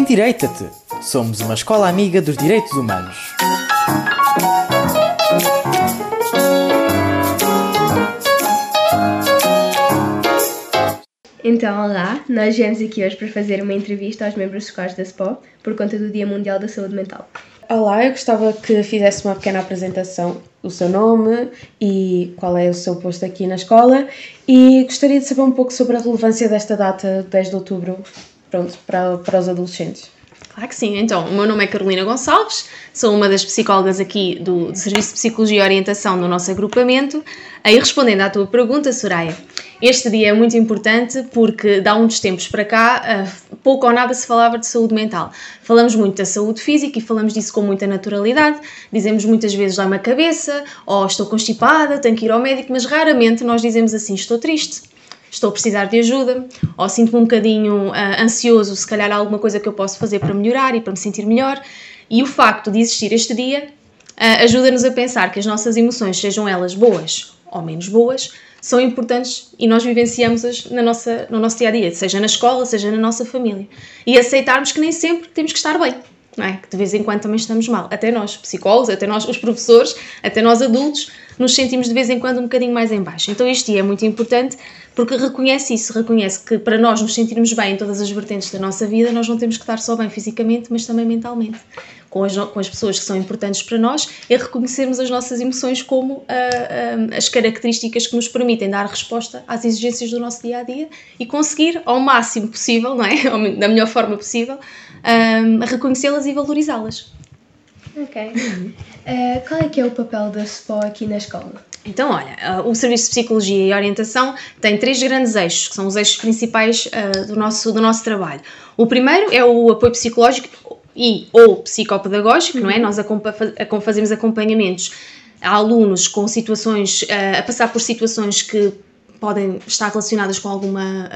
Endireita-te! Somos uma escola amiga dos direitos humanos. Então, olá, nós viemos aqui hoje para fazer uma entrevista aos membros escolares da SPO por conta do Dia Mundial da Saúde Mental. Olá, eu gostava que fizesse uma pequena apresentação, o seu nome e qual é o seu posto aqui na escola e gostaria de saber um pouco sobre a relevância desta data, 10 de outubro, pronto, para, para os adolescentes. Claro que sim. Então, o meu nome é Carolina Gonçalves, sou uma das psicólogas aqui do, Serviço de Psicologia e Orientação do nosso agrupamento. Aí, respondendo à tua pergunta, Soraya, este dia é muito importante porque, dá uns tempos para cá, uh, pouco ou nada se falava de saúde mental. Falamos muito da saúde física e falamos disso com muita naturalidade. Dizemos muitas vezes dá-me a cabeça, ou estou constipada, tenho que ir ao médico, mas raramente nós dizemos assim, estou triste estou a precisar de ajuda, ou sinto-me um bocadinho uh, ansioso, se calhar há alguma coisa que eu posso fazer para melhorar e para me sentir melhor. E o facto de existir este dia uh, ajuda-nos a pensar que as nossas emoções, sejam elas boas ou menos boas, são importantes e nós vivenciamos-as na nossa, no nosso dia a dia, seja na escola, seja na nossa família. E aceitarmos que nem sempre temos que estar bem. É? Que de vez em quando também estamos mal. Até nós, psicólogos, até nós, os professores, até nós adultos, nos sentimos de vez em quando um bocadinho mais em baixo. Então dia é muito importante porque reconhece isso, reconhece que para nós nos sentirmos bem em todas as vertentes da nossa vida, nós não temos que estar só bem fisicamente, mas também mentalmente. Com as, com as pessoas que são importantes para nós, é reconhecermos as nossas emoções como uh, as características que nos permitem dar resposta às exigências do nosso dia a dia e conseguir, ao máximo possível, não é? da melhor forma possível, uh, reconhecê-las e valorizá-las. Ok. Uh, qual é que é o papel da SPO aqui na escola? Então, olha, uh, o Serviço de Psicologia e Orientação tem três grandes eixos, que são os eixos principais uh, do, nosso, do nosso trabalho. O primeiro é o apoio psicológico e ou psicopedagógico, uhum. não é? Uhum. Nós fazemos acompanhamentos a alunos com situações, a passar por situações que podem estar relacionadas com alguma,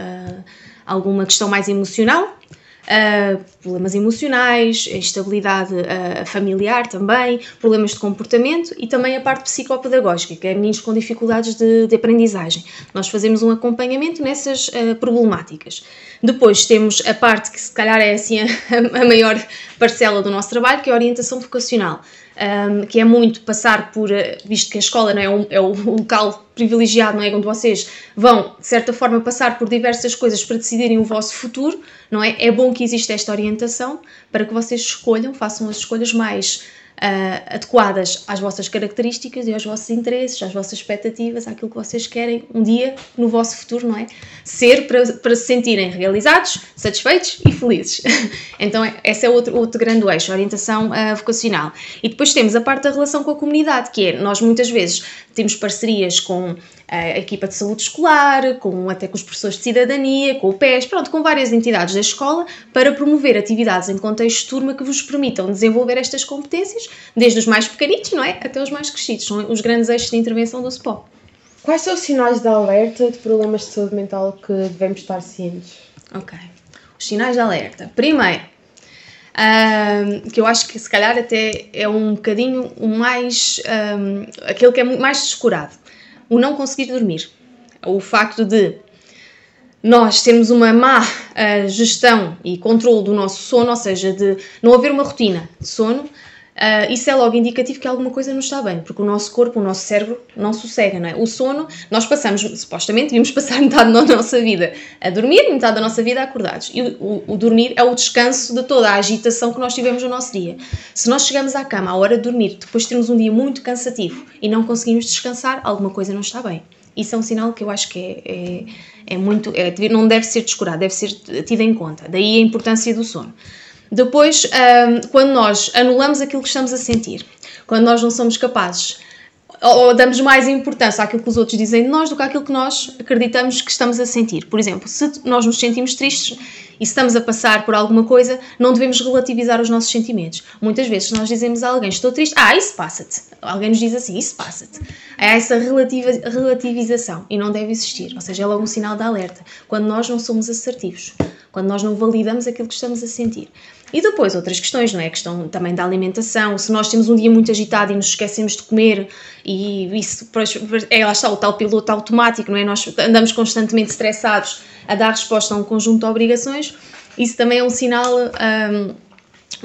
alguma questão mais emocional Uh, problemas emocionais, instabilidade uh, familiar também, problemas de comportamento e também a parte psicopedagógica, que é meninos com dificuldades de, de aprendizagem. Nós fazemos um acompanhamento nessas uh, problemáticas. Depois temos a parte que se calhar é assim a, a maior parcela do nosso trabalho, que é a orientação vocacional um, que é muito passar por, eh, visto que a escola não é, um, é o local privilegiado, não é, onde vocês vão, de certa forma, passar por diversas coisas para decidirem o vosso futuro, não é? É bom que exista esta orientação para que vocês escolham, façam as escolhas mais uh, adequadas às vossas características e aos vossos interesses, às vossas expectativas, àquilo que vocês querem um dia no vosso futuro, não é? Ser para, para se sentirem realizados, satisfeitos e felizes. então, esse é outro, outro grande eixo, a orientação uh, vocacional. E depois temos a parte da relação com a comunidade, que é nós muitas vezes temos parcerias com a equipa de saúde escolar, com, até com os professores de cidadania, com o PES, pronto, com várias entidades da escola, para promover atividades em contexto de turma que vos permitam desenvolver estas competências, desde os mais pequenitos, não é? Até os mais crescidos. São os grandes eixos de intervenção do SPO. Quais são os sinais de alerta de problemas de saúde mental que devemos estar cientes? Ok. Os sinais de alerta. Primeiro, um, que eu acho que se calhar até é um bocadinho o mais. Um, aquele que é mais descurado o não conseguir dormir. O facto de nós termos uma má uh, gestão e controle do nosso sono, ou seja, de não haver uma rotina de sono, Uh, isso é logo indicativo que alguma coisa não está bem, porque o nosso corpo, o nosso cérebro não sossega, não é? O sono, nós passamos, supostamente, devíamos passar metade da nossa vida a dormir metade da nossa vida acordados. E o, o, dormir é o descanso de toda a agitação que nós tivemos no nosso dia. Se nós chegamos à cama à hora de dormir, depois de termos um dia muito cansativo e não conseguimos descansar, alguma coisa não está bem. Isso é um sinal que eu acho que é, é, é muito. É, não deve ser descurado, deve ser tido em conta. Daí a importância do sono. Depois, um, quando nós anulamos aquilo que estamos a sentir, quando nós não somos capazes ou damos mais importância àquilo que os outros dizem de nós do que àquilo que nós acreditamos que estamos a sentir. Por exemplo, se nós nos sentimos tristes e se estamos a passar por alguma coisa, não devemos relativizar os nossos sentimentos. Muitas vezes, nós dizemos a alguém estou triste, ah, isso passa-te. Alguém nos diz assim, isso passa-te. É essa relativa, relativização e não deve existir. Ou seja, é logo um sinal de alerta. Quando nós não somos assertivos, quando nós não validamos aquilo que estamos a sentir. E depois outras questões, não é? A questão também da alimentação. Se nós temos um dia muito agitado e nos esquecemos de comer, e isso é lá está o tal piloto automático, não é? Nós andamos constantemente estressados a dar resposta a um conjunto de obrigações. isso também é um sinal, um,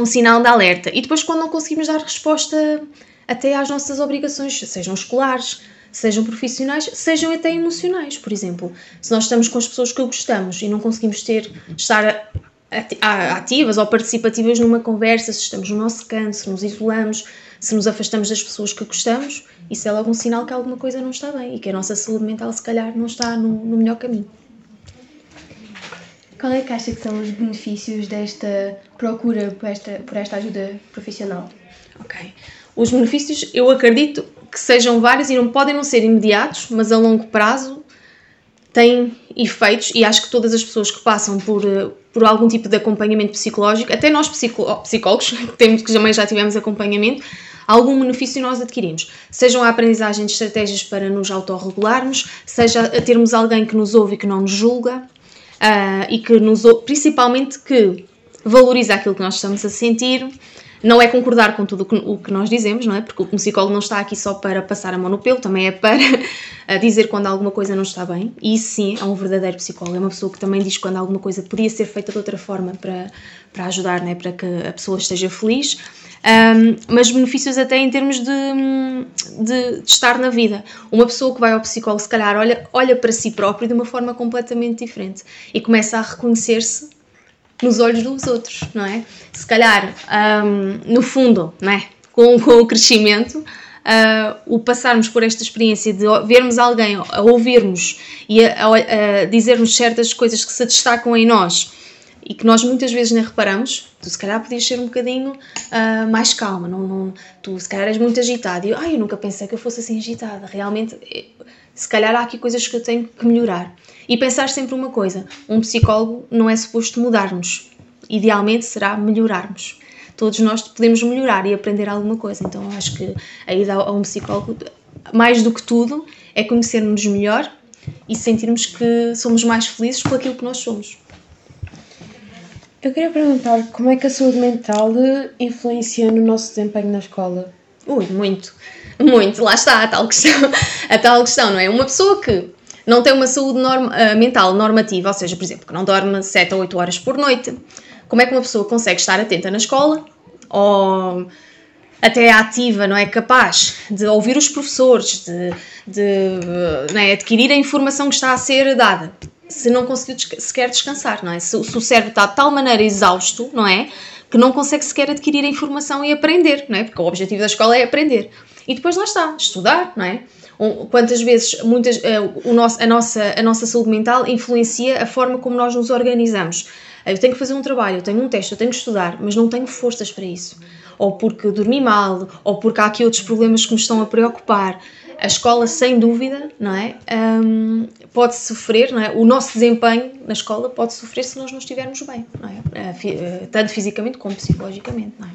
um sinal de alerta. E depois, quando não conseguimos dar resposta até às nossas obrigações, sejam escolares, sejam profissionais, sejam até emocionais, por exemplo. Se nós estamos com as pessoas que gostamos e não conseguimos ter, estar ativas ou participativas numa conversa, se estamos no nosso canto, se nos isolamos, se nos afastamos das pessoas que gostamos, isso é logo um sinal que alguma coisa não está bem e que a nossa saúde mental, se calhar, não está no, no melhor caminho. Qual é que acha que são os benefícios desta procura por esta, por esta ajuda profissional? Ok. Os benefícios, eu acredito que sejam vários e não podem não ser imediatos, mas a longo prazo têm efeitos e acho que todas as pessoas que passam por, eh, por algum tipo de acompanhamento psicológico, até nós psicólogos, que, temos, que também já tivemos acompanhamento, algum benefício nós adquirimos. Sejam a aprendizagem de estratégias para nos autorregularmos, seja a termos alguém que nos ouve e que não nos julga, uh, e que nos principalmente que valoriza aquilo que nós estamos a sentir. Não é concordar com tudo o que nós dizemos, não é? Porque o psicólogo não está aqui só para passar a mão no pelo, também é para dizer quando alguma coisa não está bem. E isso sim é um verdadeiro psicólogo. É uma pessoa que também diz quando alguma coisa podia ser feita de outra forma para, para ajudar, não é? Para que a pessoa esteja feliz um, mas benefícios até em termos de, de, de, estar na vida. Uma pessoa que vai ao psicólogo, se calhar, olha, olha para si próprio de uma forma completamente diferente e começa a reconhecer-se nos olhos dos outros, não é? Se calhar, um, no fundo, não é? Com, com o crescimento, Uh, o passarmos por esta experiência de vermos alguém, a ouvirmos e a, a, a dizermos certas coisas que se destacam em nós e que nós muitas vezes nem reparamos, tu se calhar podias ser um bocadinho uh, mais calma, não, não, tu se calhar és muito agitada e ai, eu nunca pensei que eu fosse assim agitada, realmente, eh, se calhar há aqui coisas que eu tenho que melhorar. E pensar sempre uma coisa, um psicólogo não é suposto mudar-nos, idealmente será melhorarmos. Todos nós podemos melhorar e aprender alguma coisa, então acho que a ida a um psicólogo, mais do que tudo, é conhecermos melhor e sentirmos que somos mais felizes por aquilo que nós somos. Eu queria perguntar como é que a saúde mental influencia no nosso desempenho na escola? Ui, muito, muito. Lá está a tal questão, a tal questão, não é? Uma pessoa que não tem uma saúde uh, mental normativa, ou seja, por exemplo, que não dorme 7 ou 8 horas por noite, como é que uma pessoa consegue estar atenta na escola ou até ativa, não é? Capaz de ouvir os professores, de, de é? adquirir a informação que está a ser dada se não conseguiu sequer descansar, não é? Se, se, o cérebro está de tal maneira exausto, não é? Que não consegue sequer adquirir a informação e aprender, não é? Porque o objetivo da escola é aprender. E depois lá está, estudar, não é? Quantas vezes muitas, uh, o nosso, a, nossa, a nossa saúde mental influencia a forma como nós nos organizamos. Eu tenho que fazer um trabalho, eu tenho um teste, eu tenho que estudar, mas não tenho forças para isso. Ou porque dormi mal, ou porque há aqui outros problemas que me estão a preocupar a escola, sem dúvida, não é? Um, pode sofrer, não é? O nosso desempenho na escola pode sofrer se nós não estivermos bem, não é? Eh, tanto fisicamente como psicologicamente, não é?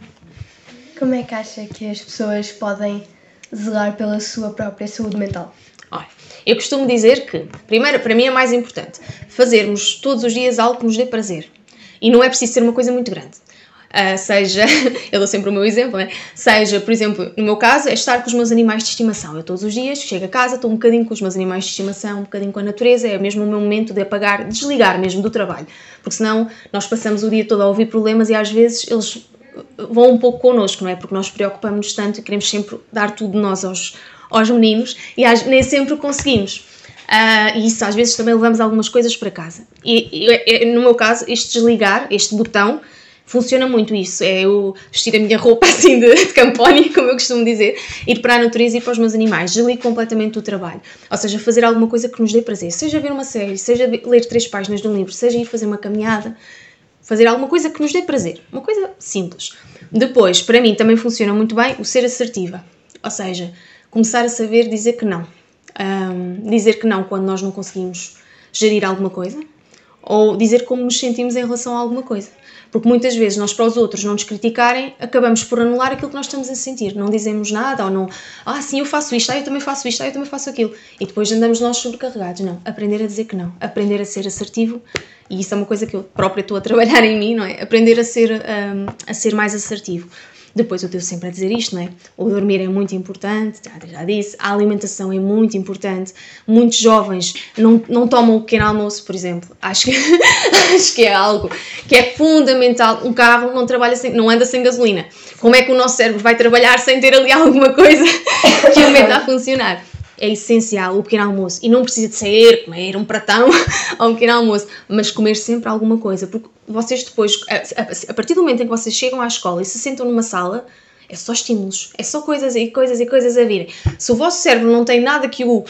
Como é que acha que as pessoas podem zelar pela sua própria saúde mental? Olha, eu costumo dizer que, primeiro, para mim é mais importante fazermos todos os dias algo que nos dê prazer. E não é preciso ser uma coisa muito grande. Uh, seja, eu dou sempre o meu exemplo, né? seja, por exemplo, no meu caso, é estar com os meus animais de estimação. Eu todos os dias chego a casa, estou um bocadinho com os meus animais de estimação, um bocadinho com a natureza, é mesmo o meu momento de apagar, desligar mesmo do trabalho, porque senão nós passamos o dia todo a ouvir problemas e às vezes eles vão um pouco connosco, não é? Porque nós preocupamos-nos tanto e queremos sempre dar tudo de nós aos, aos meninos e às, nem sempre conseguimos. Uh, e isso às vezes também levamos algumas coisas para casa. E, e, no meu caso, este desligar, este botão, funciona muito isso. É eu vestir a minha roupa assim de, de campónia, como eu costumo dizer, ir para a natureza e para os meus animais, desligo completamente o trabalho. Ou seja, fazer alguma coisa que nos dê prazer. Seja ver uma série, seja ler três páginas de um livro, seja ir fazer uma caminhada, fazer alguma coisa que nos dê prazer. Uma coisa simples. Depois, para mim também funciona muito bem o ser assertiva. Ou seja, começar a saber dizer que não. Um, dizer que não quando nós não conseguimos gerir alguma coisa. Ou dizer como nos sentimos em relação a alguma coisa. Porque muitas vezes nós para os outros não nos criticarem, acabamos por anular aquilo que nós estamos a sentir. Não dizemos nada ou não, ah, sim, eu faço isto, ah, eu também faço isto, ah, eu também faço aquilo. E depois andamos nós sobrecarregados. Não, aprender a dizer que não, aprender a ser assertivo. E isso é uma coisa que eu própria estou a trabalhar em mim, não é? Aprender a ser, um, a ser mais assertivo. Depois eu estou sempre a dizer isto, não é? O dormir é muito importante, já, já disse, a alimentação é muito importante. Muitos jovens não, não tomam o pequeno almoço, por exemplo. Acho que, acho que é algo que é fundamental. Um carro não trabalha sem, não anda sem gasolina. Como é que o nosso cérebro vai trabalhar sem ter ali alguma coisa que o meta a funcionar? É essencial o pequeno almoço. E não precisa de sair, comer um pratão ao pequeno almoço, mas comer sempre alguma coisa. Porque vocês depois, a, a, partir do momento em que vocês chegam à escola e se sentam numa sala, é só estímulos, é só coisas e coisas e coisas a virem. Se o vosso cérebro não tem nada que o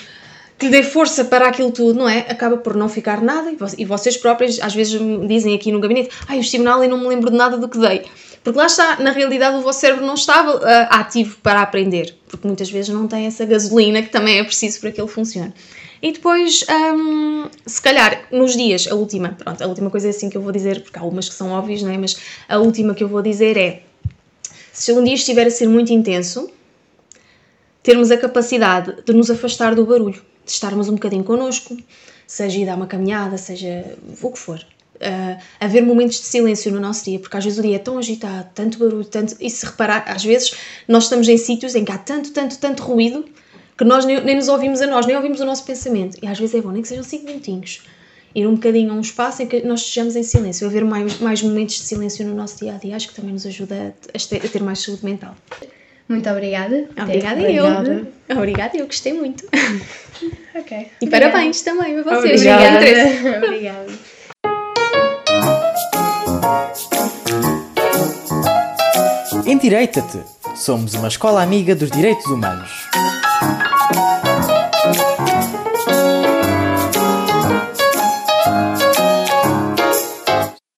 que lhe dê força para aquilo tudo, não é? Acaba por não ficar nada e vocês próprios às vezes me dizem aqui no gabinete, ai, ah, eu estive na aula e não me lembro de nada do que dei. Porque lá está, na realidade o vosso cérebro não estava uh, ativo para aprender, porque muitas vezes não tem essa gasolina que também é preciso para que ele funcione. E depois, um, se calhar, nos dias, a última, pronto, a última coisa é assim que eu vou dizer, porque há algumas que são óbvias, não é? Mas a última que eu vou dizer é: se um dia estiver a ser muito intenso, termos a capacidade de nos afastar do barulho, de estarmos um bocadinho connosco, seja ir dar uma caminhada, seja o que for uh, haver momentos de silêncio no nosso dia, porque às vezes o dia é tão agitado, tanto barulho, tanto. E se reparar, às vezes nós estamos em sítios em que há tanto, tanto, tanto ruído que nós nem, nem nos ouvimos a nós, nem ouvimos o nosso pensamento. E às vezes é bom, nem que sejam 5 minutinhos, ir um bocadinho a um espaço em que nós estejamos em silêncio, haver mais, mais momentos de silêncio no nosso dia a dia, acho que também nos ajuda a ter, a ter mais saúde mental. Muito obrigada. Obrigada eu. Obrigada, eu gostei muito. Ok. E obrigada. parabéns também a vocês. Obrigada. obrigada. Endireita-te! Somos uma escola amiga dos direitos humanos.